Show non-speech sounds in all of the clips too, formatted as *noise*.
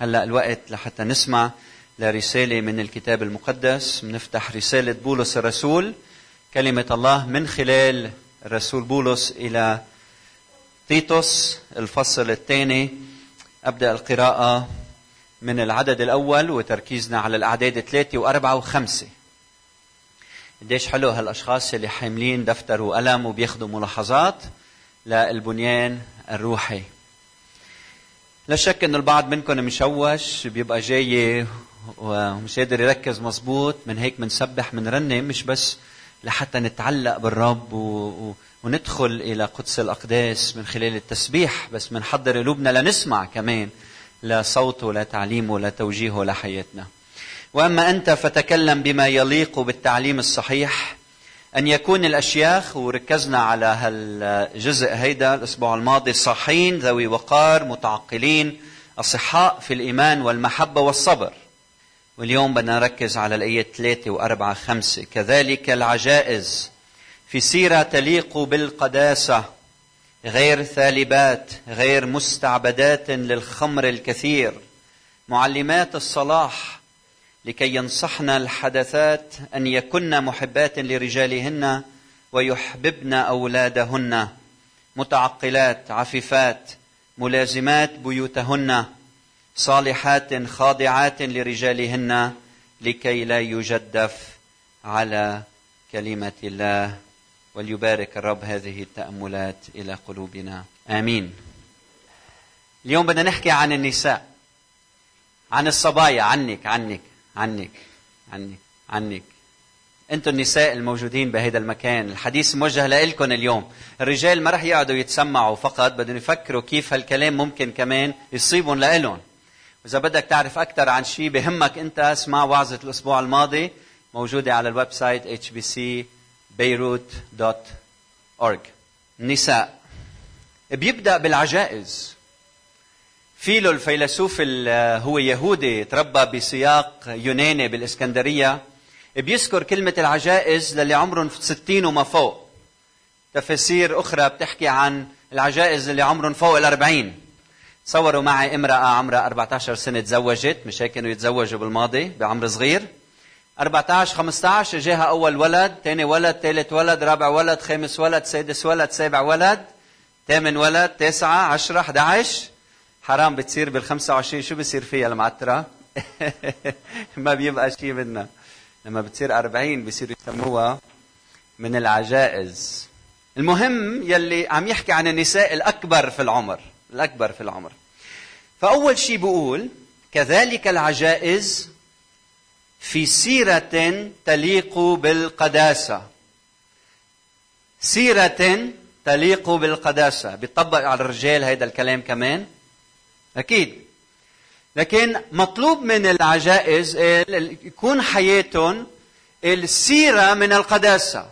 هلا الوقت لحتى نسمع لرسالة من الكتاب المقدس. بنفتح رسالة بولس الرسول كلمة الله من خلال الرسول بولس إلى تيتوس الفصل الثاني. أبدأ القراءة من العدد الأول وتركيزنا على الأعداد ثلاثة وأربعة وخمسة. قديش حلو هالأشخاص اللي حاملين دفتر وقلم وبياخذوا ملاحظات للبنيان الروحي. لا شك ان البعض منكم مشوش بيبقى جاي ومش قادر يركز مزبوط من هيك بنسبح بنرنم مش بس لحتى نتعلق بالرب و... و... وندخل إلى قدس الأقداس من خلال التسبيح بس بنحضر قلوبنا لنسمع كمان لصوته لتعليمه لتوجيهه لحياتنا وأما أنت فتكلم بما يليق بالتعليم الصحيح أن يكون الأشياخ وركزنا على هالجزء هيدا الأسبوع الماضي صاحين ذوي وقار متعقلين أصحاء في الإيمان والمحبة والصبر. واليوم بدنا نركز على الآية 3 و4 5 كذلك العجائز في سيرة تليق بالقداسة غير ثالبات غير مستعبدات للخمر الكثير معلمات الصلاح لكي ينصحن الحدثات أن يكن محبات لرجالهن ويحببن أولادهن متعقلات عفيفات ملازمات بيوتهن صالحات خاضعات لرجالهن لكي لا يجدف على كلمة الله وليبارك الرب هذه التأملات إلى قلوبنا. آمين. اليوم بدنا نحكي عن النساء عن الصبايا عنك عنك. عنك عنك عنك. أنتم النساء الموجودين بهذا المكان. الحديث موجه لكم اليوم. الرجال ما رح يقعدوا يتسمعوا فقط بدهم يفكروا كيف هالكلام ممكن كمان يصيبهم لإلهم. واذا بدك تعرف أكثر عن شيء بهمك أنت اسمع وعظة الأسبوع الماضي موجودة على ال website hbcbeirut.org النساء بيبدأ بالعجائز. فيلو الفيلسوف هو يهودي تربى بسياق يوناني بالإسكندرية. بيذكر كلمة العجائز للي عمرهم 60 وما فوق. تفاسير أخرى بتحكي عن العجائز اللي عمرهم فوق الأربعين. تصوروا معي امرأة عمرها 14 سنة تزوجت مش هيك كانوا يتزوجوا بالماضي بعمر صغير. 14 15 جاها أول ولد ثاني ولد ثالث ولد رابع ولد خامس ولد سادس ولد سابع ولد ثامن ولد تاسعة عشرة 11 حرام بتصير بال 25 شو بصير فيها المعترة؟ *laughs* ما بيبقى شيء منها لما بتصير 40 بصيروا يسموها من العجائز. المهم يلي عم يحكي عن النساء الأكبر في العمر الأكبر في العمر. فأول شيء بقول كذلك العجائز في سيرة تليق بالقداسة. سيرة تليق بالقداسة. بيطبق على الرجال هذا الكلام كمان. أكيد. لكن مطلوب من العجائز يكون حياتهم السيرة من القداسة.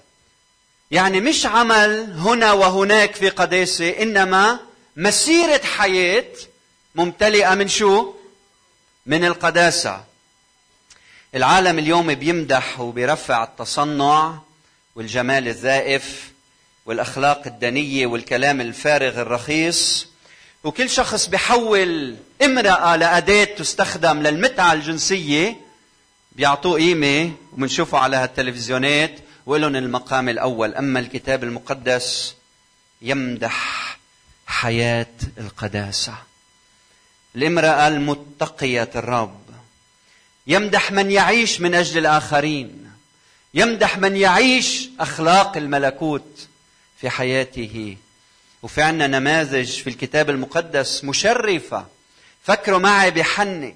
يعني مش عمل هنا وهناك في قداسة إنما مسيرة حياة ممتلئة من شو؟ من القداسة. العالم اليوم بيمدح وبيرفع التصنع والجمال الزائف والأخلاق الدنية والكلام الفارغ الرخيص وكل شخص بيحول امرأة لأداة تستخدم للمتعة الجنسية بيعطوه قيمة وبنشوفه على هالتلفزيونات ولهم المقام الأول أما الكتاب المقدس يمدح حياة القداسة. الامرأة المتقية الرب يمدح من يعيش من أجل الآخرين يمدح من يعيش أخلاق الملكوت في حياته وفي عنا نماذج في الكتاب المقدس مشرفة. فكروا معي بحنة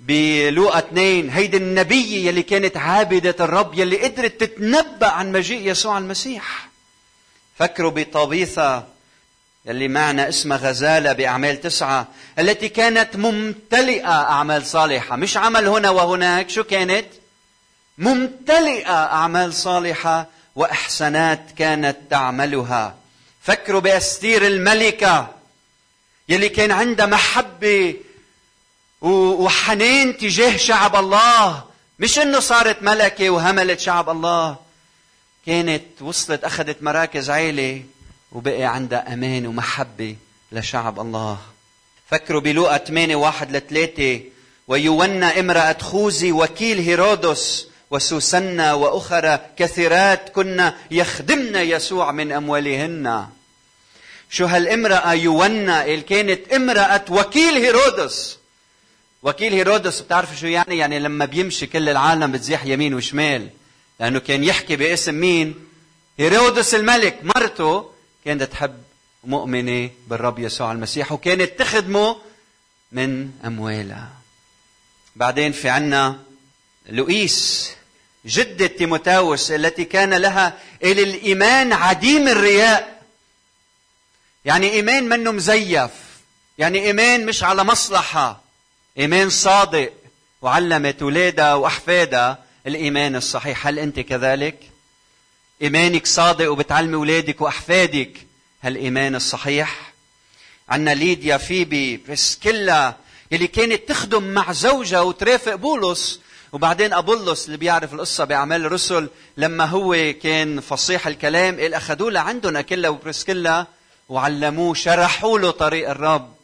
بلوقا اثنين هيدي النبية يلي كانت عابدة الرب يلي قدرت تتنبأ عن مجيء يسوع المسيح. فكروا بطبيثة يلي معنا اسمها غزالة بأعمال تسعة التي كانت ممتلئة أعمال صالحة. مش عمل هنا وهناك شو كانت؟ ممتلئة أعمال صالحة وإحسانات كانت تعملها. فكروا باستير الملكه يلي كان عندها محبة وحنين تجاه شعب الله. مش إنه صارت ملكة وهملت شعب الله. كانت وصلت أخذت مراكز عيلة وبقي عندها أمان ومحبة لشعب الله. فكروا بلوقا 8 1 ل 3 ويونا امرأة خوذي وكيل هيرودس وسوسنة وأخرى كثيرات كنا يخدمن يسوع من أموالهن. شو هالامرأة يونا اللي كانت امرأة وكيل هيرودس. وكيل هيرودس بتعرفوا شو يعني؟ يعني لما بيمشي كل العالم بتزيح يمين وشمال. لأنه كان يحكي باسم مين؟ هيرودس الملك. مرته كانت تحب مؤمنة بالرب يسوع المسيح وكانت تخدمه من أموالها. بعدين في عنا لؤيس جدة تيموتاوس التي كان لها إلى الإيمان عديم الرياء. يعني إيمان منه مزيف. يعني إيمان مش على مصلحة. إيمان صادق. وعلمت أولادها وأحفادها الإيمان الصحيح. هل أنت كذلك؟ إيمانك صادق وبتعلمي أولادك وأحفادك. هالإيمان الصحيح؟ عنا ليديا فيبي بريسكيلا يلي كانت تخدم مع زوجها وترافق بولس. وبعدين أبولس اللي بيعرف القصة بأعمال الرسل لما هو كان فصيح الكلام قال أخذوه لعندهم أكيلا وبريسكيلا. وعلموه شرحوا له طريق الرب.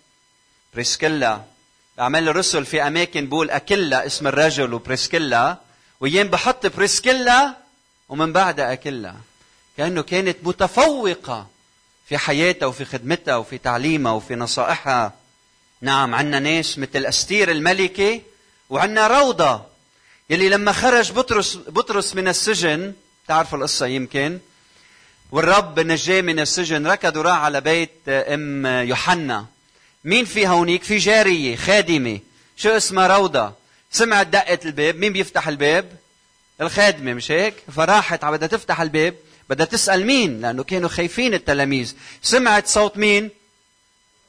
بريسكيلا. بأعمال الرسل في أماكن بقول أكيلا اسم الرجل وبريسكيلا. وأيام بحط بريسكيلا؟ ومن بعدها أكيلا. كأنه كانت متفوقة في حياتها وفي خدمتها وفي تعليمها وفي نصائحها. نعم عنا ناس مثل أستير الملكة وعنا روضة. يلي لما خرج بطرس بطرس من السجن تعرفوا القصة يمكن؟ والرب نجاه من السجن. ركض وراح على بيت أم يوحنا. مين في هونيك؟ في جارية خادمة. شو اسمها؟ روضة. سمعت دقة الباب. مين بيفتح الباب؟ الخادمة مش هيك؟ فراحت بدها تفتح الباب. بدها تسأل مين؟ لأنه كانوا خايفين التلاميذ. سمعت صوت مين؟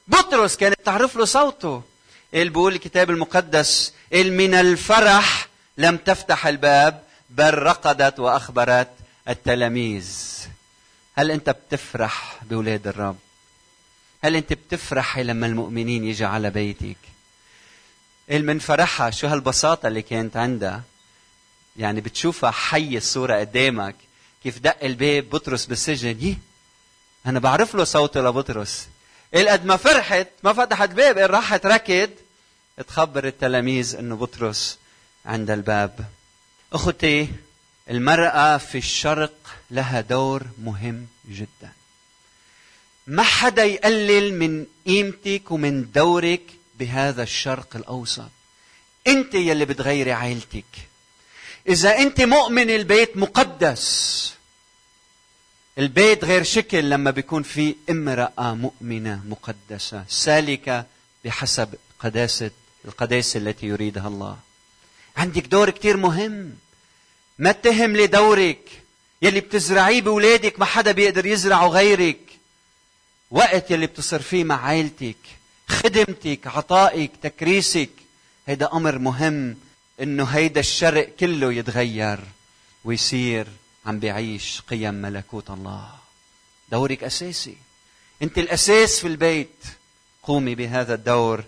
بطرس كانت تعرف له صوته. قال بيقول الكتاب المقدس قال من الفرح لم تفتح الباب بل رقدت وأخبرت التلاميذ. هل انت بتفرح باولاد الرب؟ هل انت بتفرحي لما المؤمنين يجي على بيتك؟ قال من فرحها شو هالبساطة اللي كانت عندها؟ يعني بتشوفها حي الصورة قدامك كيف دق الباب بطرس بالسجن يي أنا بعرف له صوته لبطرس. قال قد ما فرحت ما فتحت باب قال راحت ركض. تخبر التلاميذ إنه بطرس عند الباب. أخوتي المرأة في الشرق لها دور مهم جدا. ما حدا يقلل من قيمتك ومن دورك بهذا الشرق الأوسط. أنت يلي بتغيري عائلتك إذا أنت مؤمن البيت مقدس البيت غير شكل لما بيكون في امرأة مؤمنة مقدسة سالكة بحسب قداسه القداسة التي يريدها الله. عندك دور كتير مهم. ما اتهم دورك يلي بتزرعيه بولادك ما حدا بيقدر يزرعه غيرك. وقت يلي بتصرفيه مع عائلتك خدمتك عطائك تكريسك هيدا أمر مهم إنه هيدا الشرق كله يتغير ويصير عم بيعيش قيم ملكوت الله. دورك أساسي. أنت الأساس في البيت. قومي بهذا الدور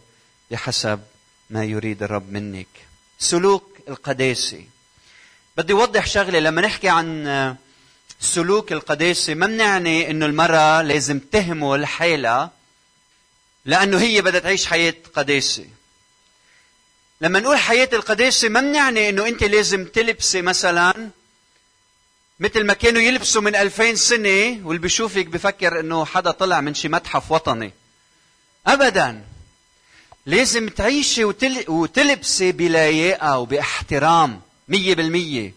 بحسب ما يريد الرب منك. سلوك القداسه بدي اوضح شغلة. لما نحكي عن سلوك القداسه ما بنعني إنه المرأة لازم تهمل حالها لأنه هي بدها تعيش حياة قداسه لما نقول حياة القداسه ما بنعني إنه أنت لازم تلبسي مثلا مثل ما كانوا يلبسوا من ألفين سنة واللي بيشوفك بفكر إنه حدا طلع من شي متحف وطني. ابدا. لازم تعيشي وتل... وتلبسي بلايقة وباحترام. مية بالمية.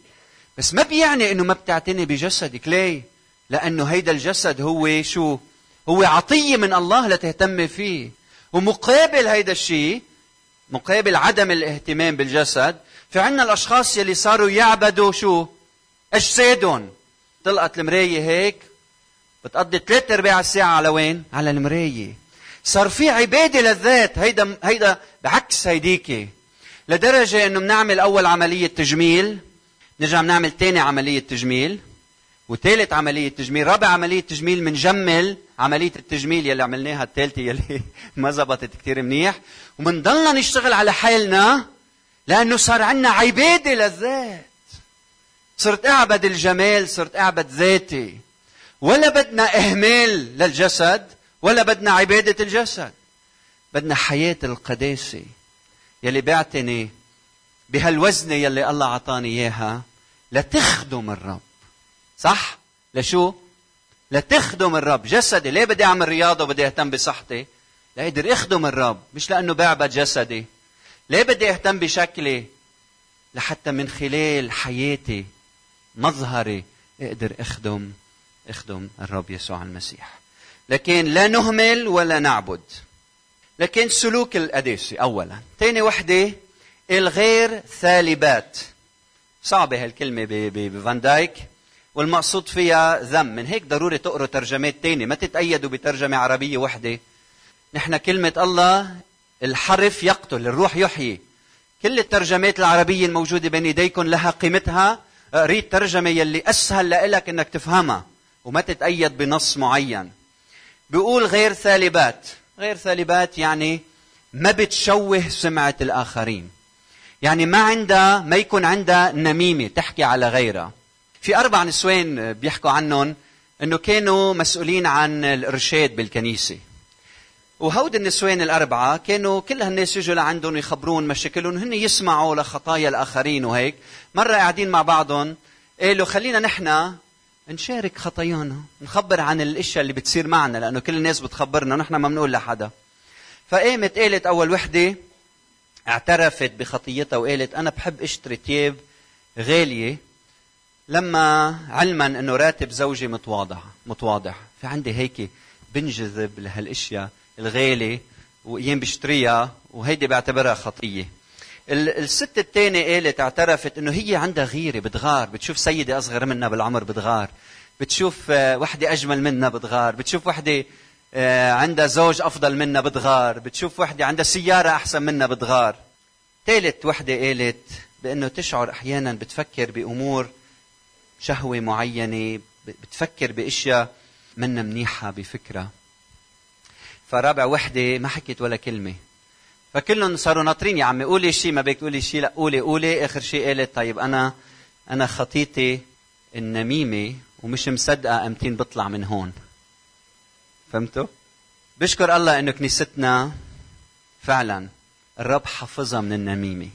بس ما بيعني إنه ما بتعتني بجسدك ليه لأنه هيدا الجسد هو شو؟ هو عطية من الله لتهتمي فيه. ومقابل هيدا الشيء مقابل عدم الاهتمام بالجسد في عنا الأشخاص يلي صاروا يعبدوا شو؟ أجسادهم. طلقت المراية هيك بتقضي ثلاث أرباع الساعة على وين؟ على المراية. صار في عبادة للذات. هيدا هيدا بعكس هيديكي. لدرجة إنه بنعمل أول عملية تجميل نرجع بنعمل ثاني عملية تجميل وثالث عملية تجميل، رابع عملية تجميل بنجمل عملية التجميل يلي عملناها الثالثة يلي *laughs* ما زبطت كثير منيح، وبنضلنا نشتغل على حالنا لأنه صار عندنا عبادة للذات. صرت أعبد الجمال، صرت أعبد ذاتي. ولا بدنا إهمال للجسد، ولا بدنا عبادة الجسد. بدنا حياة القداسة يلي بيعتني بهالوزنة يلي الله عطاني إياها لتخدم الرب صح؟ لشو؟ لتخدم الرب جسدي ليه بدي أعمل رياضة وبدي أهتم بصحتي؟ لأقدر أخدم الرب مش لأنه بعبد جسدي ليه بدي أهتم بشكلي؟ لحتى من خلال حياتي مظهري أقدر أخدم أخدم الرب يسوع المسيح لكن لا نهمل ولا نعبد لكن سلوك القداسة أولا. ثاني وحدة الغير ثالبات. صعبة هالكلمة بفان دايك. والمقصود فيها ذم. من هيك ضروري تقروا ترجمات تانية. ما تتأيدوا بترجمة عربية وحدة. نحن كلمة الله الحرف يقتل الروح يحيي. كل الترجمات العربية الموجودة بين يديكم لها قيمتها. قريت ترجمة يلي أسهل لك إنك تفهمها. وما تتأيد بنص معين. بيقول غير ثالبات. غير ثالبات يعني ما بتشوه سمعة الآخرين. يعني ما عندها ما يكون عندها نميمة تحكي على غيرها. في أربع نسوان بيحكوا عنهم أنه كانوا مسؤولين عن الإرشاد بالكنيسة. وهود النسوان الأربعة كانوا كل هالناس يجوا لعندهم يخبرون مشاكلهم هن يسمعوا لخطايا الآخرين وهيك. مرة قاعدين مع بعضهم قالوا خلينا نحن نشارك خطايانا. نخبر عن الأشياء اللي بتصير معنا لأنه كل الناس بتخبرنا ونحن ما بنقول لحدا. فقامت قالت أول وحدة اعترفت بخطيتها وقالت أنا بحب أشتري ثياب غالية لما علما إنه راتب زوجي متواضع متواضع. في عندي هيك بنجذب لهالأشياء الغالي وأيام بشتريها وهيدي بعتبرها خطية. الست الثانية قالت اعترفت إنه هي عندها غيرة بتغار بتشوف سيدة أصغر منها بالعمر بتغار بتشوف آه، وحدة أجمل منها بتغار بتشوف وحدة آه، عندها زوج أفضل منها بتغار بتشوف وحدة عندها سيارة أحسن منها بتغار. ثالث وحدة قالت بإنه تشعر أحيانا بتفكر بأمور شهوة معينة بتفكر بأشياء منا منيحة بفكرة فرابع وحدة ما حكيت ولا كلمة. فكلهم صاروا ناطرين. يا عمي قولي شيء ما بدك تقولي شيء لا قولي قولي. آخر شيء قالت طيب أنا أنا خطيتي النميمة ومش مصدقة أمتين بطلع من هون. فهمتوا؟ بشكر الله انه كنيستنا فعلا. الرب حفظها من النميمة.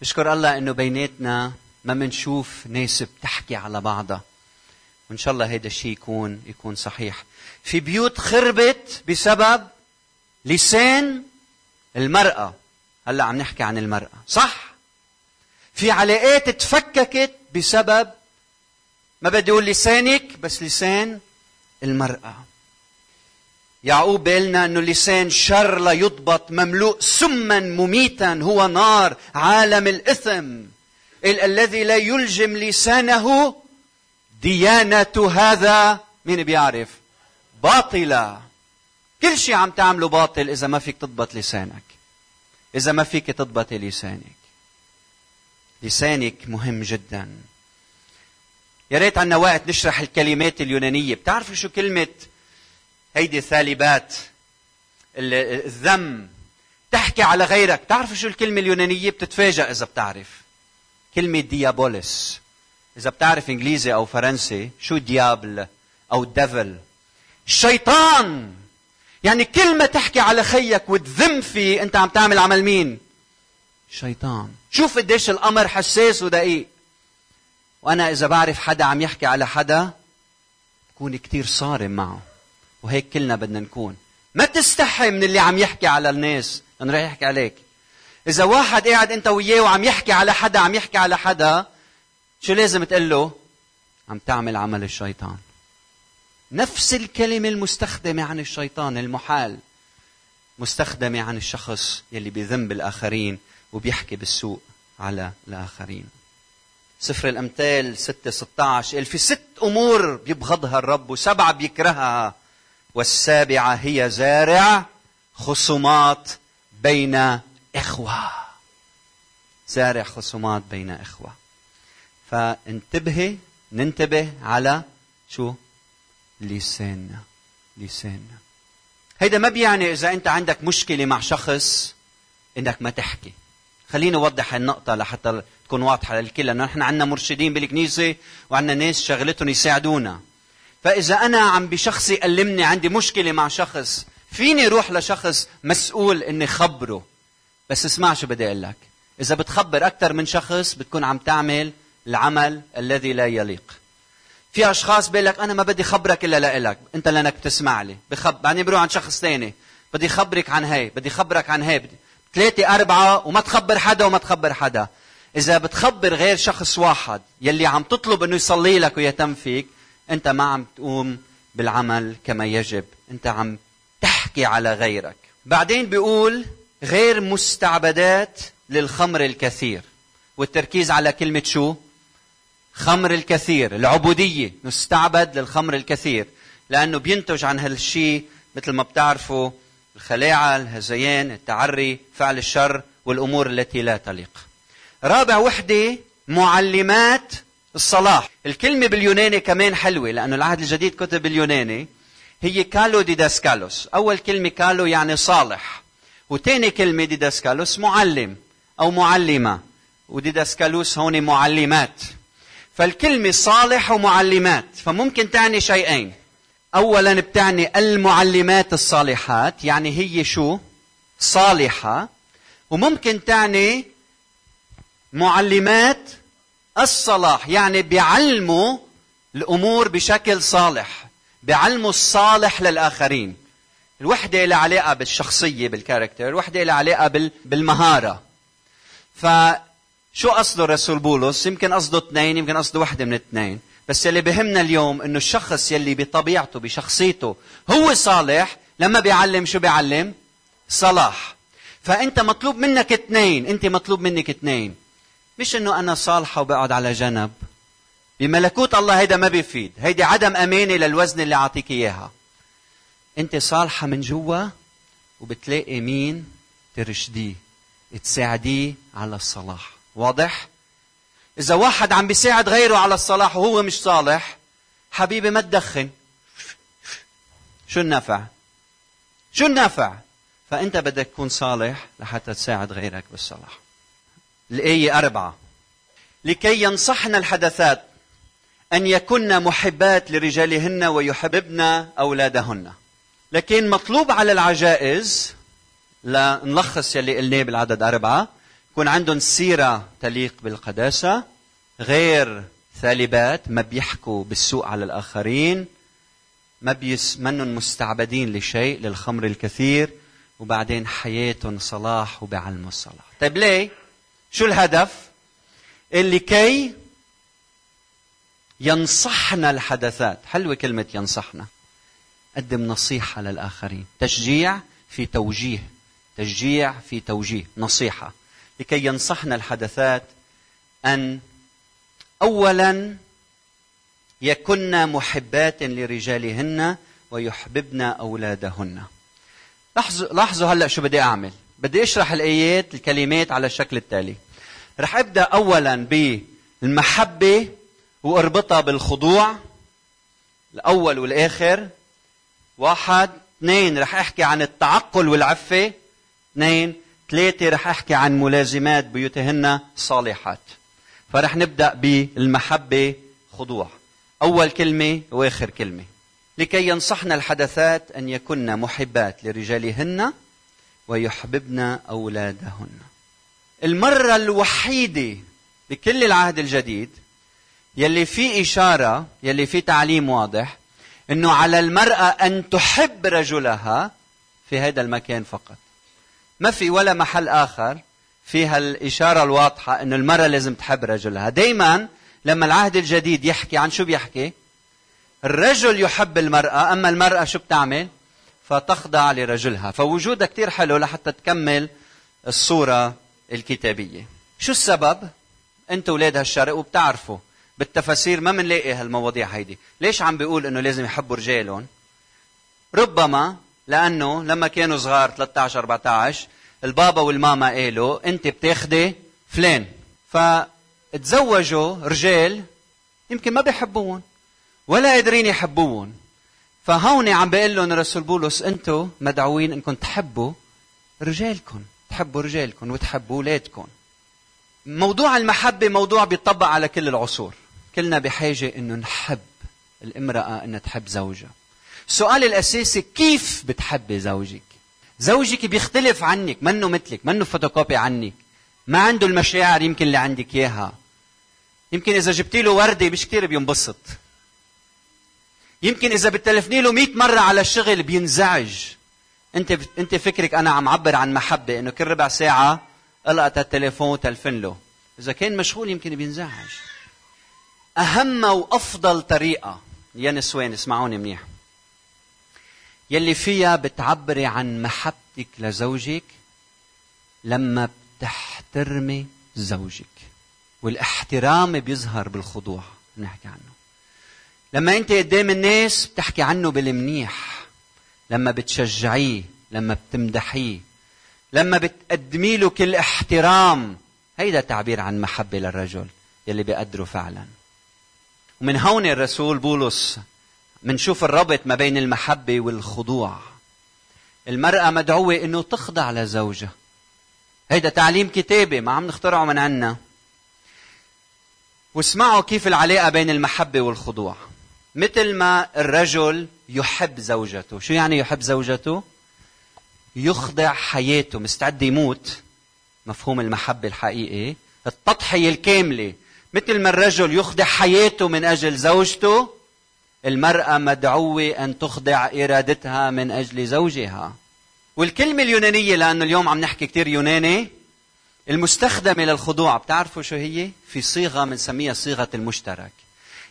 بشكر الله إنه بيناتنا ما منشوف ناس بتحكي على بعضها. وإن شاء الله هيدا الشيء يكون يكون صحيح. في بيوت خربت بسبب لسان المرأة. هلا عم نحكي عن المرأة. صح. في علاقات تفككت بسبب ما بدي أقول لسانك بس لسان المرأة. يعقوب قالنا إنه لسان شر لا يضبط مملوء سما مميتا هو نار عالم الإثم. الذي لا يلجم لسانه ديانة هذا مين بيعرف؟ باطلة. كل شيء عم تعمله باطل إذا ما فيك تضبط لسانك. إذا ما فيك تضبطي لسانك. لسانك مهم جدا. يا ريت عنا وقت نشرح الكلمات اليونانية. بتعرفوا شو كلمة هيدي ثالبات الذم. تحكي على غيرك. بتعرفوا شو الكلمة اليونانية؟ بتتفاجأ إذا بتعرف. كلمة diabolos إذا بتعرف إنجليزي أو فرنسي شو diable أو devil الشيطان يعني كل ما تحكي على خيك وتذم فيه انت عم تعمل عمل مين؟ شيطان. شوف قديش الأمر حساس ودقيق. وأنا إذا بعرف حدا عم يحكي على حدا بكون كتير صارم معه. وهيك كلنا بدنا نكون. ما تستحي من اللي عم يحكي على الناس انه راح يحكي عليك. إذا واحد قاعد أنت وياه وعم يحكي على حدا عم يحكي على حدا شو لازم تقول له؟ عم تعمل عمل الشيطان. نفس الكلمة المستخدمة عن الشيطان المحال مستخدمة عن الشخص يلي بذنب الآخرين وبيحكي بالسوء على الآخرين. سفر الأمثال 6 16 قال في ست أمور بيبغضها الرب وسبعة بيكرهها. والسابعة هي زارع خصومات بين إخوة. زارع خصومات بين إخوة. فانتبهي ننتبه على شو؟ لساننا لساننا. هيدا ما بيعني إذا أنت عندك مشكلة مع شخص إنك ما تحكي. خليني اوضح النقطة لحتى تكون واضحة للكل لأنه نحن عندنا مرشدين بالكنيسة وعندنا ناس شغلتهم يساعدونا. فإذا أنا عم بشخص يألمني عندي مشكلة مع شخص فيني روح لشخص مسؤول إني خبره. بس اسمع شو بدي أقول لك. إذا بتخبر أكثر من شخص بتكون عم تعمل العمل الذي لا يليق. في أشخاص بيقول لك أنا ما بدي خبرك إلا لإلك. أنت لأنك بتسمع لي. بخب بعدين بروح عند شخص ثاني. بدي خبرك عن هي بدي خبرك عن هي. ثلاثة أربعة وما تخبر حدا وما تخبر حدا. إذا بتخبر غير شخص واحد يلي عم تطلب أنه يصلي لك ويهتم فيك أنت ما عم تقوم بالعمل كما يجب. أنت عم تحكي على غيرك. بعدين بيقول غير مستعبدات للخمر الكثير. والتركيز على كلمة شو؟ خمر الكثير العبودية نستعبد للخمر الكثير لأنه بينتج عن هالشيء مثل ما بتعرفوا الخلاعة الهزيان التعري فعل الشر والأمور التي لا تليق. رابع وحدة معلمات الصلاح. الكلمة باليوناني كمان حلوة لأنه العهد الجديد كتب باليوناني هي كالو ديداسكالوس أول كلمة كالو يعني صالح وتاني كلمة ديداسكالوس معلم أو معلمة وديداسكالوس هون معلمات. فالكلمة صالح ومعلمات فممكن تعني شيئين. اولا بتعني المعلمات الصالحات يعني هي شو؟ صالحة. وممكن تعني معلمات الصلاح يعني بيعلموا الأمور بشكل صالح بيعلموا الصالح للآخرين. الوحدة لها علاقة بالشخصية بالكاركتر الوحدة لها علاقة بالمهارة. فشو قصده الرسول بولس؟ يمكن قصده اثنين يمكن قصده وحده من الاثنين بس يلي بهمنا اليوم إنه الشخص يلي بطبيعته بشخصيته هو صالح لما بيعلم شو بيعلم؟ صلاح. فأنت مطلوب منك اثنين أنت مطلوب منك اثنين. مش إنه أنا صالحة وبقعد على جنب. بملكوت الله هيدا ما بيفيد. هيدي عدم أمانة للوزن اللي أعطيك إياها. أنت صالحة من جوا وبتلاقي مين ترشديه تساعديه على الصلاح. واضح إذا واحد عم بيساعد غيره على الصلاح وهو مش صالح حبيبي ما تدخن شو النفع؟ شو النفع؟ فأنت بدك تكون صالح لحتى تساعد غيرك بالصلاح. الآية أربعة لكي ينصحن الحدثات أن يكن محبات لرجالهن ويحببن أولادهن. لكن مطلوب على العجائز لنلخص يلي قلناه بالعدد أربعة يكون عندهم سيرة تليق بالقداسة غير ثالبات ما بيحكوا بالسوء على الآخرين ما بيس منن مستعبدين لشيء للخمر الكثير وبعدين حياتهم صلاح وبيعلموا الصلاح. طيب ليه؟ شو الهدف؟ اللي كي ينصحنا الحدثات. حلوة كلمة ينصحنا. قدم نصيحة للآخرين. تشجيع في توجيه. تشجيع في توجيه. نصيحة. لكي ينصحنا الحدثات أن اولا يكن محبات لرجالهن ويحببن أولادهن. لاحظوا لاحظوا هلأ شو بدي أعمل؟ بدي أشرح الآيات الكلمات على الشكل التالي. رح أبدأ اولا بالمحبة وأربطها بالخضوع الأول والآخر. واحد. اثنين رح أحكي عن التعقل والعفة. اثنين ثلاثة رح أحكي عن ملازمات بيوتهن صالحات. فرح نبدأ بالمحبة خضوع. أول كلمة وآخر كلمة. لكي ينصحن الحدثات أن يكن محبات لرجالهن ويحببن أولادهن. المرة الوحيدة بكل العهد الجديد يلي في إشارة يلي في تعليم واضح أنه على المرأة أن تحب رجلها في هذا المكان فقط. ما في ولا محل آخر فيها الإشارة الواضحة أن المرأة لازم تحب رجلها. دايما لما العهد الجديد يحكي عن شو بيحكي؟ الرجل يحب المرأة أما المرأة شو بتعمل؟ فتخضع لرجلها. فوجودها كتير حلو لحتى تكمل الصورة الكتابية. شو السبب؟ أنتوا أولاد هالشرق وبتعرفوا بالتفاسير ما بنلاقي هالمواضيع هيدي. ليش عم بيقول إنه لازم يحبوا رجالهم؟ ربما لأنه لما كانوا صغار 13 14 البابا والماما قالوا أنت بتاخدي فلان. فتزوجوا رجال يمكن ما بيحبوهم ولا قادرين يحبوهم فهون عم بيقول لهم الرسول بولس أنتم مدعوين إنكم تحبوا رجالكم تحبوا رجالكم وتحبوا أولادكم. موضوع المحبة موضوع بيطبق على كل العصور. كلنا بحاجة إنه نحب الامرأة إنها تحب زوجها. السؤال الأساسي كيف بتحبي زوجك؟ زوجك بيختلف عنك منه مثلك منه فوتوكوبي عنك. ما عنده المشاعر يمكن اللي عندك إياها. يمكن إذا جبتي له وردة مش كثير بينبسط. يمكن إذا بتلفني له 100 مرة على الشغل بينزعج. أنت أنت فكرك أنا عم عبر عن محبة إنه كل ربع ساعة ألقط التليفون وتلفن له. إذا كان مشغول يمكن بينزعج. أهم وأفضل طريقة يا نسوان اسمعوني منيح. يلي فيها بتعبري عن محبتك لزوجك لما بتحترمي زوجك والاحترام بيظهر بالخضوع نحكي عنه. لما انت قدام الناس بتحكي عنه بالمنيح لما بتشجعيه لما بتمدحيه لما بتقدمي له كل احترام هيدا تعبير عن محبة للرجل يلي بيقدره فعلا. ومن هون الرسول بولس منشوف الربط ما بين المحبة والخضوع. المرأة مدعوة إنه تخضع لزوجها. هيدا تعليم كتابي ما عم نخترعه من عنا. واسمعوا كيف العلاقة بين المحبة والخضوع. مثل ما الرجل يحب زوجته. شو يعني يحب زوجته؟ يخضع حياته. مستعد يموت. مفهوم المحبة الحقيقي. التضحية الكاملة. مثل ما الرجل يخضع حياته من أجل زوجته المرأة مدعوة أن تخضع إرادتها من أجل زوجها. والكلمة اليونانية لأنه اليوم عم نحكي كتير يوناني المستخدمة للخضوع بتعرفوا شو هي؟ في صيغة بنسميها صيغة المشترك.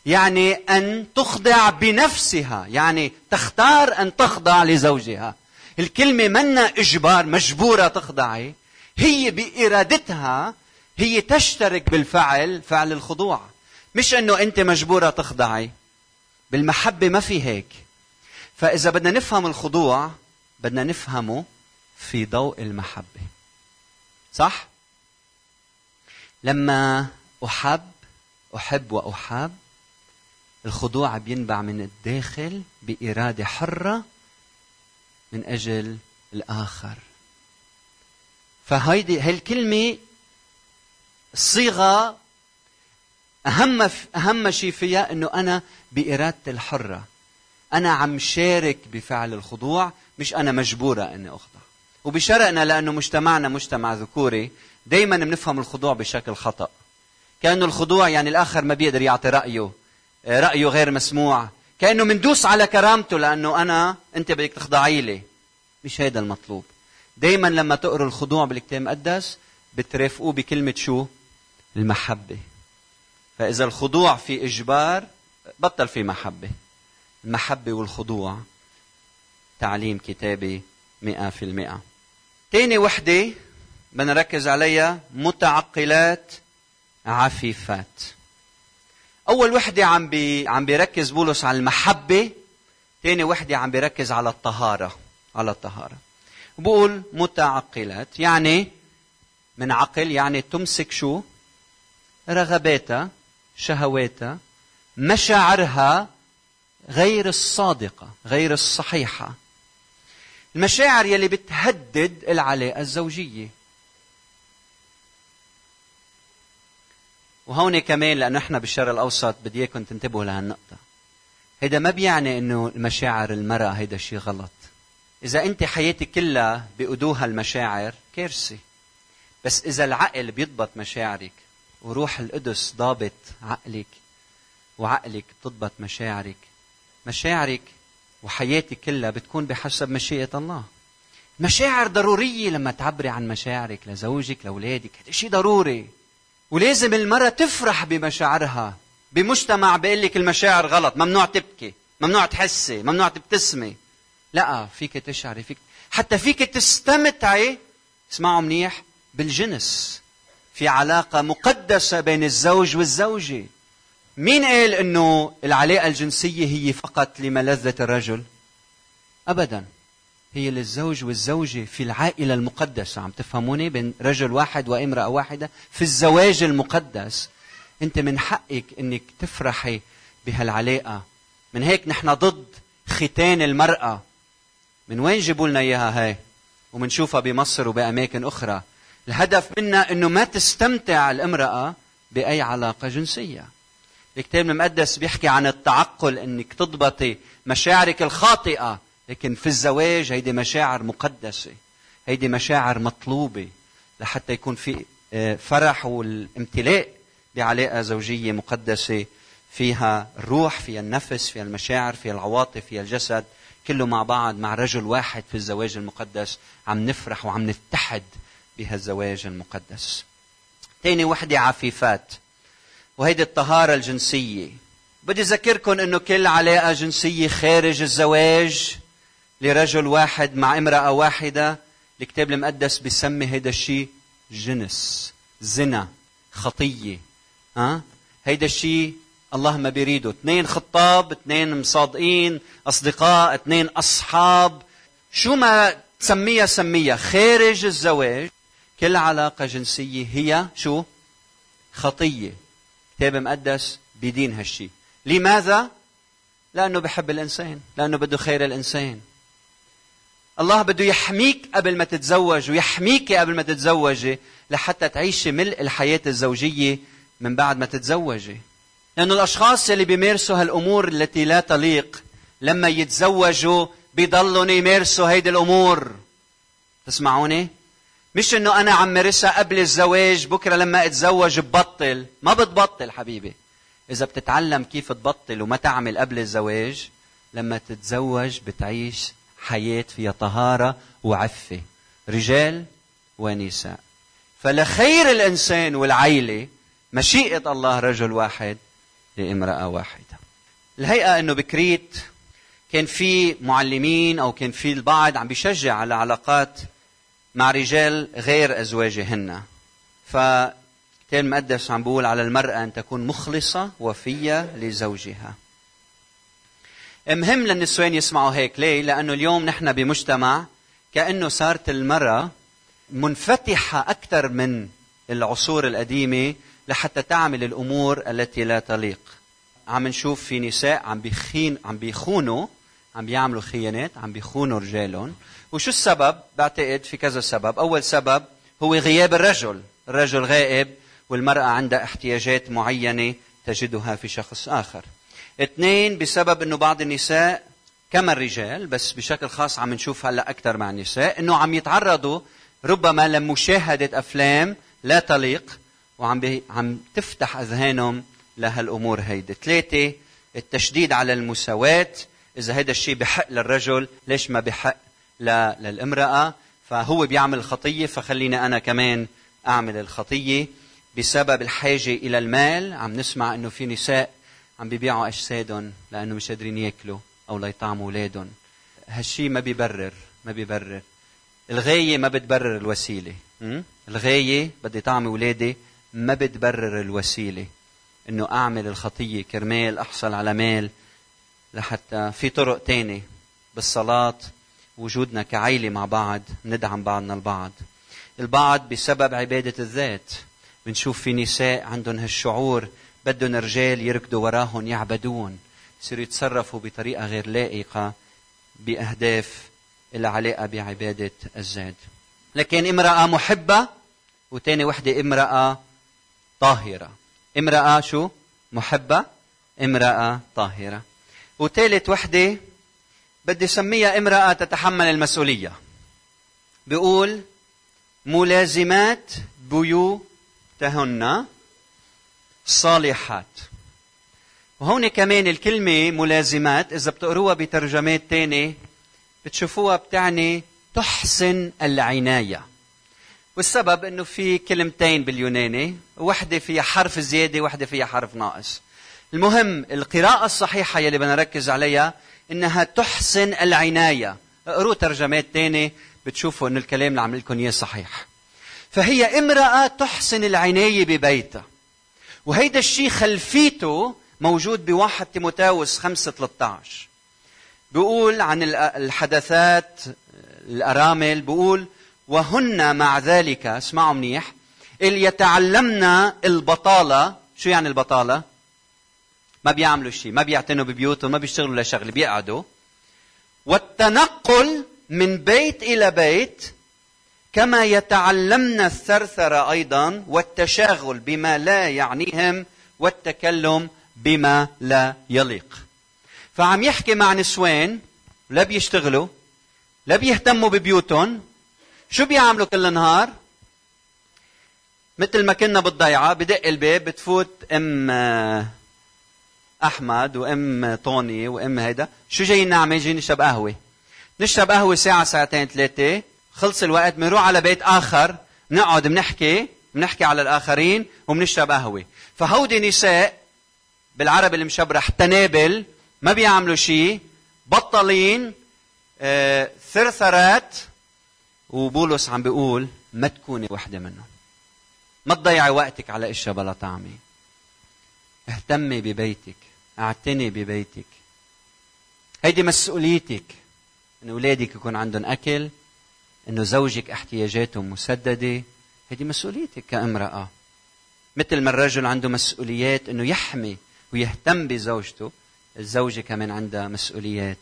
يعني أن تخضع بنفسها يعني تختار أن تخضع لزوجها. الكلمة منا إجبار مجبورة تخضعي هي بإرادتها هي تشترك بالفعل فعل الخضوع. مش إنه أنت مجبورة تخضعي. بالمحبة ما في هيك. فإذا بدنا نفهم الخضوع بدنا نفهمه في ضوء المحبة. صح؟ لما أحب أحب واحب الخضوع بينبع من الداخل بإرادة حرة من أجل الآخر. فهيدي هالكلمة الصيغه اهم أهم شيء فيها إنه أنا بارادتي الحرة. أنا عم شارك بفعل الخضوع مش أنا مجبورة إني أخضع. وبشرقنا لأنه مجتمعنا مجتمع ذكوري دائما بنفهم الخضوع بشكل خطأ. كأنه الخضوع يعني الآخر ما بيقدر يعطي رأيه رأيه غير مسموع. كأنه مندوس على كرامته لأنه أنا أنت بدك تخضعي لي. مش هيدا المطلوب. دائما لما تقروا الخضوع بالكتاب المقدس بترافقوه بكلمة شو؟ المحبة. فإذا الخضوع في إجبار بطل في محبة. المحبة والخضوع. تعليم كتابي مئة في المئة. تاني وحدة بدنا نركز عليها متعقلات عفيفات. أول وحدة عم بي عم بيركز بولس على المحبة تاني وحدة عم بيركز على الطهارة على الطهارة. بقول متعقلات يعني من عقل يعني تمسك شو؟ رغباتها شهواتها مشاعرها غير الصادقة غير الصحيحة. المشاعر يلي بتهدد العلاقة الزوجية. وهون كمان لأنه إحنا بالشرق الأوسط بدي إياكم تنتبهوا لهالنقطة. هيدا ما بيعني إنه المشاعر المرأة هيدا شيء غلط. إذا أنت حياتك كلها بقدوها المشاعر كارثة. بس إذا العقل بيضبط مشاعرك وروح القدس ضابط عقلك وعقلك بتضبط مشاعرك. مشاعرك وحياتك كلها بتكون بحسب مشيئة الله. مشاعر ضرورية لما تعبري عن مشاعرك لزوجك لأولادك. هذا شيء ضروري. ولازم المرأة تفرح بمشاعرها. بمجتمع بيقول لك المشاعر غلط ممنوع تبكي ممنوع تحسي ممنوع تبتسمي. لا فيك تشعري فيك حتى فيك تستمتعي. اسمعوا منيح بالجنس. في علاقة مقدسة بين الزوج والزوجة. مين قال إنه العلاقة الجنسية هي فقط لملذة الرجل؟ ابدا. هي للزوج والزوجة في العائلة المقدسة. عم تفهموني؟ بين رجل واحد وامرأة واحدة في الزواج المقدس. أنت من حقك إنك تفرحي بهالعلاقة. من هيك نحن ضد ختان المرأة. من وين جيبوا لنا إياها هاي؟ ومنشوفها بمصر وبأماكن أخرى. الهدف منا إنه ما تستمتع الامرأة بأي علاقة جنسية. الكتاب المقدس بيحكي عن التعقل إنك تضبطي مشاعرك الخاطئة لكن في الزواج هيدي مشاعر مقدسة هيدي مشاعر مطلوبة لحتى يكون في آه، فرح والامتلاء بعلاقة زوجية مقدسة فيها الروح فيها النفس فيها المشاعر فيها العواطف فيها الجسد كله مع بعض مع رجل واحد في الزواج المقدس عم نفرح وعم نتحد بهالزواج المقدس. تاني وحدة عفيفات. وهيدي الطهارة الجنسية. بدي أذكركم أنه كل علاقة جنسية خارج الزواج لرجل واحد مع امرأة واحدة. الكتاب المقدس بيسمي هيدا الشيء جنس زنا خطية. ها؟ هيدا الشيء الله ما بيريده. اثنين خطاب اثنين مصادقين أصدقاء اثنين أصحاب. شو ما تسميها سميها. خارج الزواج كل علاقة جنسية هي شو؟ خطية. كتاب مقدس بدين هالشيء لماذا؟ لأنه بحب الإنسان لأنه بده خير الإنسان. الله بده يحميك قبل ما تتزوج ويحميك قبل ما تتزوجي لحتى تعيشي ملء الحياة الزوجية من بعد ما تتزوجي لأنه الأشخاص اللي بيمارسوا هالأمور التي لا تليق لما يتزوجوا بيضلوا يمارسوا هيدي الأمور. تسمعوني؟ مش إنه أنا عم مارسها قبل الزواج بكرة لما أتزوج ببطل. ما بتبطل حبيبي. إذا بتتعلم كيف تبطل وما تعمل قبل الزواج لما تتزوج بتعيش حياة فيها طهارة وعفة. رجال ونساء. فلخير الإنسان والعيلة مشيئة الله رجل واحد لامرأة واحدة. الهيئة إنه بكريت كان في معلمين أو كان في البعض عم بيشجع على علاقات مع رجال غير أزواجهن. فكتاب المقدس عم بقول على المرأة أن تكون مخلصة وفية لزوجها. مهم للنسوان يسمعوا هيك. ليه؟ لأنه اليوم نحن بمجتمع كأنه صارت المرأة منفتحة أكثر من العصور القديمة لحتى تعمل الأمور التي لا تليق. عم نشوف في نساء عم بيخين عم بيخونوا عم بيعملوا خيانات عم بيخونوا رجالهم. وشو السبب؟ بعتقد في كذا سبب، أول سبب هو غياب الرجل، الرجل غائب والمرأة عندها احتياجات معينة تجدها في شخص آخر. اثنين بسبب إنه بعض النساء كما الرجال بس بشكل خاص عم نشوف هلأ أكثر مع النساء إنه عم يتعرضوا ربما لمشاهدة أفلام لا تليق وعم بي عم تفتح أذهانهم لهالأمور هيدي. ثلاثة التشديد على المساواة إذا هذا الشيء بحق للرجل ليش ما بحق للامرأة فهو بيعمل الخطية فخليني أنا كمان أعمل الخطية. بسبب الحاجة إلى المال عم نسمع أنه في نساء عم بيبيعوا أجسادهم لأنه مش قادرين يأكلوا أو ليطعموا أولادهم. هالشيء ما بيبرر ما بيبرر. الغاية ما بتبرر الوسيلة. الغاية بدي طعم أولادي ما بتبرر الوسيلة. إنه أعمل الخطية كرمال أحصل على مال لحتى في طرق تانية. بالصلاة وجودنا كعيلة مع بعض ندعم بعضنا البعض. البعض بسبب عبادة الذات. بنشوف في نساء عندهم هالشعور بدهم رجال يركضوا وراهم يعبدون. يصيروا يتصرفوا بطريقة غير لائقة بأهداف العلاقة بعبادة الذات. لكن امرأة محبة وتاني وحدة امرأة طاهرة. امرأة شو؟ محبة امرأة طاهرة. وثالث وحدة بدي سميها امرأة تتحمل المسؤولية. بيقول ملازمات بيوتهن صالحات. وهون كمان الكلمة ملازمات إذا بتقروها بترجمات تانية بتشوفوها بتعني تحسن العناية. والسبب إنه في كلمتين باليوناني وحدة فيها حرف زيادة وحدة فيها حرف ناقص. المهم القراءة الصحيحة يلي بدنا نركز عليها إنها تحسن العناية. اقروا ترجمات تانية بتشوفوا إن الكلام اللي عم لكم إياه صحيح. فهي امرأة تحسن العناية ببيتها. وهيدا الشيء خلفيته موجود بواحد تيموتاوس 5 13 بيقول عن الحدثات الأرامل بيقول وهن مع ذلك اسمعوا منيح اللي يتعلمن البطالة. شو يعني البطالة؟ ما بيعملوا شيء ما بيعتنوا ببيوتهم ما بيشتغلوا لشغلة بيقعدوا. والتنقل من بيت إلى بيت كما يتعلمن الثرثرة أيضا والتشاغل بما لا يعنيهم والتكلم بما لا يليق. فعم يحكي مع نسوان لا بيشتغلوا لا بيهتموا ببيوتهم. شو بيعملوا كل النهار مثل ما كنا بالضيعة بدق الباب بتفوت أم أحمد وأم طوني وأم هيدا. شو جايين نعمل؟ جايين نشرب قهوة. نشرب قهوة ساعة ساعتين ثلاثة. خلص الوقت بنروح على بيت آخر. نقعد بنحكي بنحكي على الآخرين وبنشرب قهوة. فهودي نساء بالعربي المشبرح تنابل ما بيعملوا شيء بطلين آه ثرثرات وبولس عم بيقول ما تكوني وحدة منهم. ما تضيعي وقتك على إشياء بلا طعمة. اهتمي ببيتك. أعتني ببيتك. هيدي مسؤوليتك. إن أولادك يكون عندهم أكل انه زوجك احتياجاته مسددة. هيدي مسؤوليتك كامرأة. مثل ما الرجل عنده مسؤوليات إنه يحمي ويهتم بزوجته الزوجة كمان عندها مسؤوليات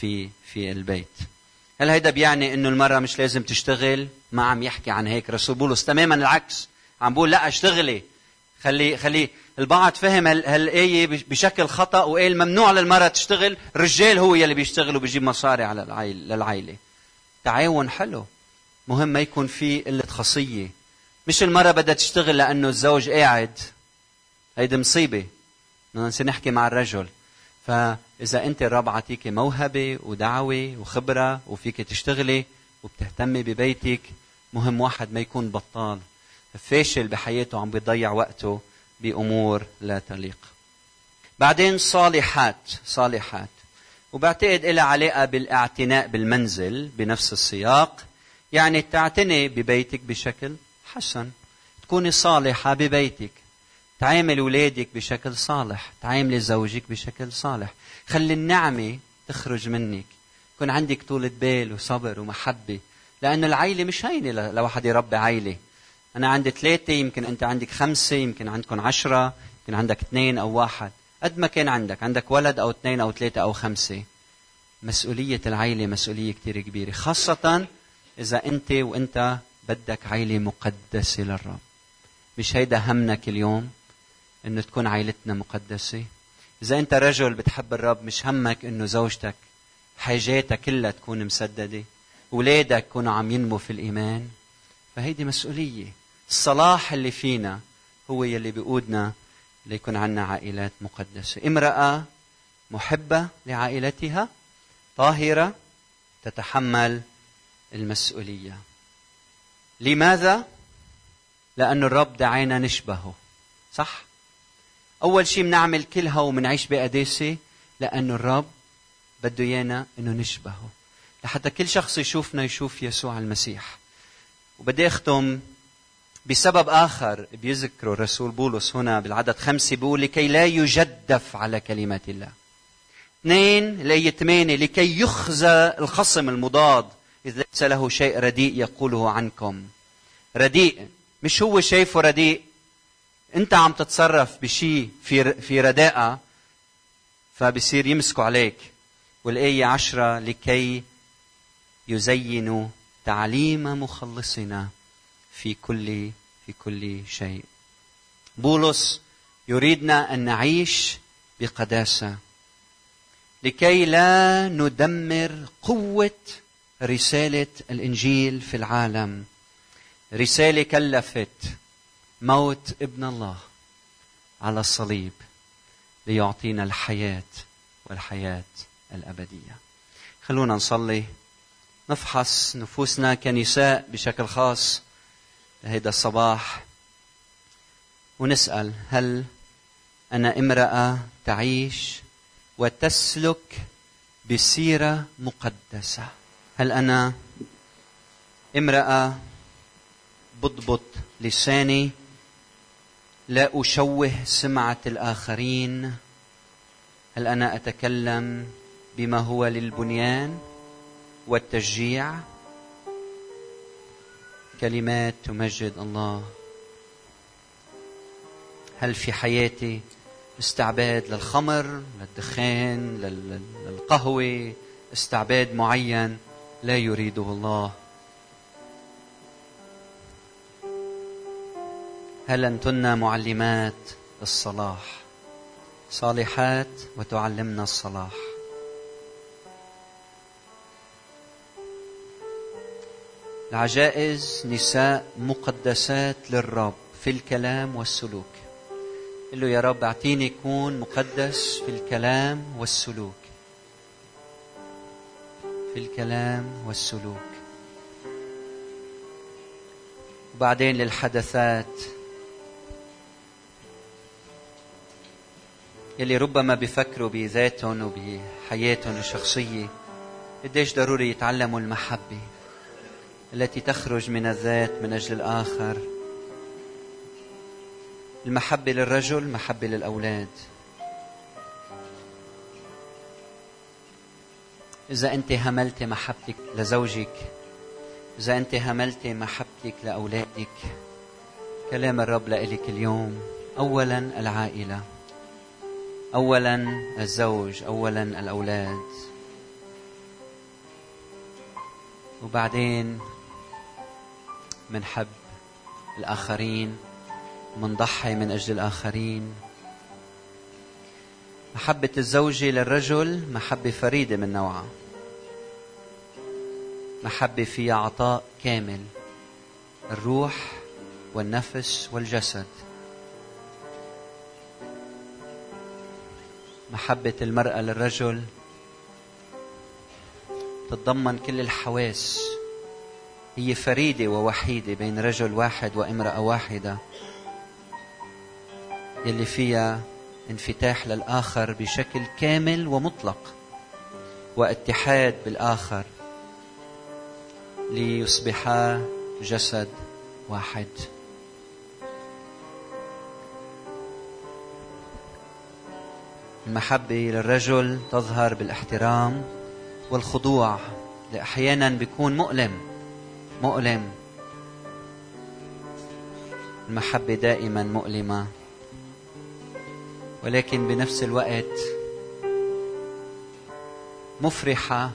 في في البيت. هل هيدا بيعني إنه المرأة مش لازم تشتغل؟ ما عم يحكي عن هيك رسول بولس. تماما العكس. عم بقول لا اشتغلي. خلي خلي البعض فهم هالآية بشكل خطأ وقال ممنوع للمرأة تشتغل الرجال هو يلي بيشتغل وبيجيب مصاري على العائله للعائلة. تعاون حلو. مهم ما يكون في قلة خاصيه مش المرأة بدها تشتغل لأنه الزوج قاعد. هيدي مصيبة. بدنا نحكي مع الرجل. فإذا أنت الرب عطيكي موهبة ودعوة وخبرة وفيك تشتغلي وبتهتمي ببيتك مهم واحد ما يكون بطال. فاشل بحياته عم بيضيع وقته بأمور لا تليق. بعدين صالحات صالحات. وبعتقد لها علاقة بالاعتناء بالمنزل بنفس السياق. يعني تعتني ببيتك بشكل حسن. تكوني صالحة ببيتك. تعامل اولادك بشكل صالح. تعاملي زوجك بشكل صالح. خلي النعمة تخرج منك. يكون عندك طولة بال وصبر ومحبة. لأنه العيلة مش هينة لواحد يربي عيلة. أنا عندي ثلاثة يمكن أنت عندك خمسة يمكن عندكم عشرة يمكن عندك اثنين أو واحد. قد ما كان عندك. عندك ولد أو اثنين أو ثلاثة أو خمسة. مسؤولية العيلة مسؤولية كتير كبيرة خاصة إذا أنت وأنت بدك عيلة مقدسة للرب. مش هيدا همك اليوم إنه تكون عائلتنا مقدسة؟ إذا أنت رجل بتحب الرب مش همك إنه زوجتك حاجاتها كلها تكون مسددة اولادك يكونوا عم ينمو في الإيمان؟ فهيدي مسؤولية. الصلاح اللي فينا هو يلي بيقودنا ليكون عنا عائلات مقدسة. امرأة محبة لعائلتها طاهرة تتحمل المسؤولية. لماذا؟ لأن الرب دعانا نشبهه صح؟ أول شيء بنعمل كلها وبنعيش بقداسة لأن الرب بده إيانا إنه نشبهه. لحتى كل شخص يشوفنا يشوف يسوع المسيح. وبدي أختم بسبب آخر بيذكره الرسول بولس هنا بالعدد خمسة بيقول لكي لا يجدف على كلمات الله. اثنين الآية ثمانية لكي يخزى الخصم المضاد إذ ليس له شيء رديء يقوله عنكم. رديء مش هو شايفه رديء؟ أنت عم تتصرف بشيء في في رداءة فبصير يمسكوا عليك. والآية عشرة لكي يزينوا تعليم مخلصنا. في كل في كل شيء. بولس يريدنا أن نعيش بقداسة لكي لا ندمر قوة رسالة الإنجيل في العالم. رسالة كلفت موت ابن الله على الصليب ليعطينا الحياة والحياة الأبدية. خلونا نصلي نفحص نفوسنا كنساء بشكل خاص هيدا الصباح ونسأل هل أنا امرأة تعيش وتسلك بسيرة مقدسة؟ هل أنا امرأة بضبط لساني لا أشوه سمعة الآخرين؟ هل أنا أتكلم بما هو للبنيان والتشجيع؟ كلمات تمجد الله. هل في حياتي استعباد للخمر للدخان للقهوة؟ استعباد معين لا يريده الله. هل انتن معلمات الصلاح؟ صالحات وتعلمنا الصلاح. العجائز نساء مقدسات للرب في الكلام والسلوك. قل له يا رب اعطيني كون مقدس في الكلام والسلوك. في الكلام والسلوك. وبعدين للحدثات. يلي ربما بيفكروا بذاتهم وبحياتهم الشخصية قديش ضروري يتعلموا المحبة. التي تخرج من الذات من أجل الآخر. المحبة للرجل محبة للأولاد. إذا أنت هملت محبتك لزوجك إذا أنت هملت محبتك لأولادك كلام الرب لإلك اليوم. أولا العائلة اولا الزوج اولا الأولاد. وبعدين منحب الآخرين منضحي من أجل الآخرين. محبة الزوجة للرجل محبة فريدة من نوعها. محبة فيها عطاء كامل الروح والنفس والجسد. محبة المرأة للرجل تتضمن كل الحواس. هي فريدة ووحيدة بين رجل واحد وامرأة واحدة يلي فيها انفتاح للآخر بشكل كامل ومطلق واتحاد بالآخر ليصبحا جسد واحد. المحبة للرجل تظهر بالاحترام والخضوع. اللي أحيانا بيكون مؤلم. مؤلم. المحبة دائما مؤلمة. ولكن بنفس الوقت مفرحة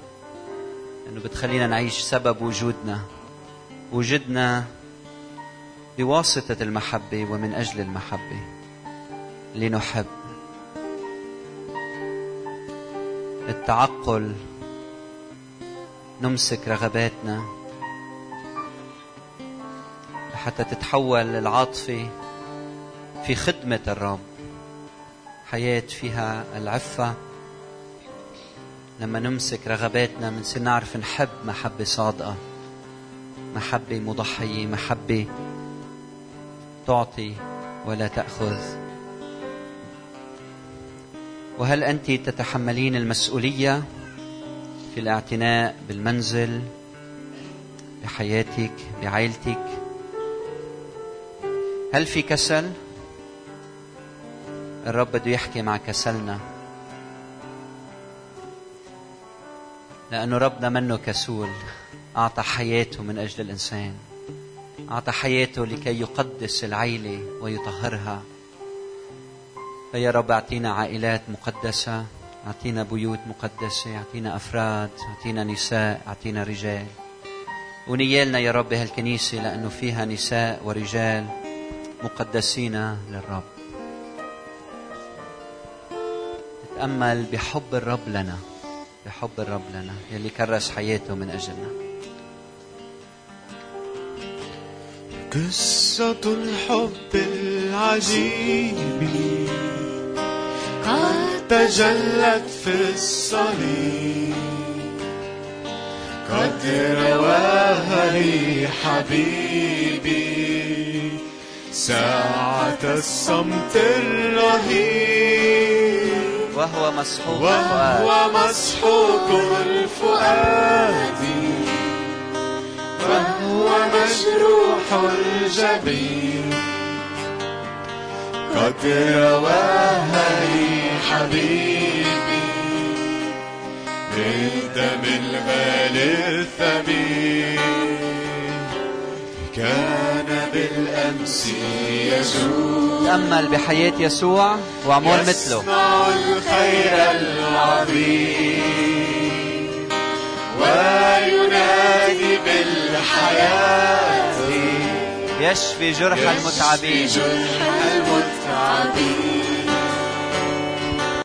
أنه بتخلينا نعيش سبب وجودنا. وجودنا بواسطة المحبة ومن أجل المحبة. لنحب. التعقل نمسك رغباتنا. حتى تتحول العاطفة في خدمة الرب حياة فيها العفة. لما نمسك رغباتنا بنصير نعرف نحب محبة صادقة محبة مضحية محبة تعطي ولا تأخذ. وهل أنت تتحملين المسؤولية في الاعتناء بالمنزل بحياتك بعائلتك؟ هل في كسل؟ الرب بده يحكي مع كسلنا. لأنه ربنا منه كسول أعطى حياته من أجل الإنسان. أعطى حياته لكي يقدس العيلة ويطهرها. فيا رب أعطينا عائلات مقدسة أعطينا بيوت مقدسة أعطينا أفراد أعطينا نساء أعطينا رجال. ونيالنا يا رب هالكنيسة لأنه فيها نساء ورجال. مقدسين للرب. تتأمل بحب الرب لنا بحب الرب لنا يلي كرس حياته من أجلنا. قصة الحب العجيب قد تجلت في الصليب. قد رواها لي حبيبي. ساعة الصمت الرهيب. وهو مسحوق وهو مسحوق الفؤاد. وهو مجروح الجبين. قد رواها لي حبيبي. بالدم الغالي الثمين. كان بالأمس يسوع. تأمل بحياة يسوع واعمل مثله. يصنع الخير العظيم وينادي بالحياة. يشفي جرح المتعبين. جرح المتعبين.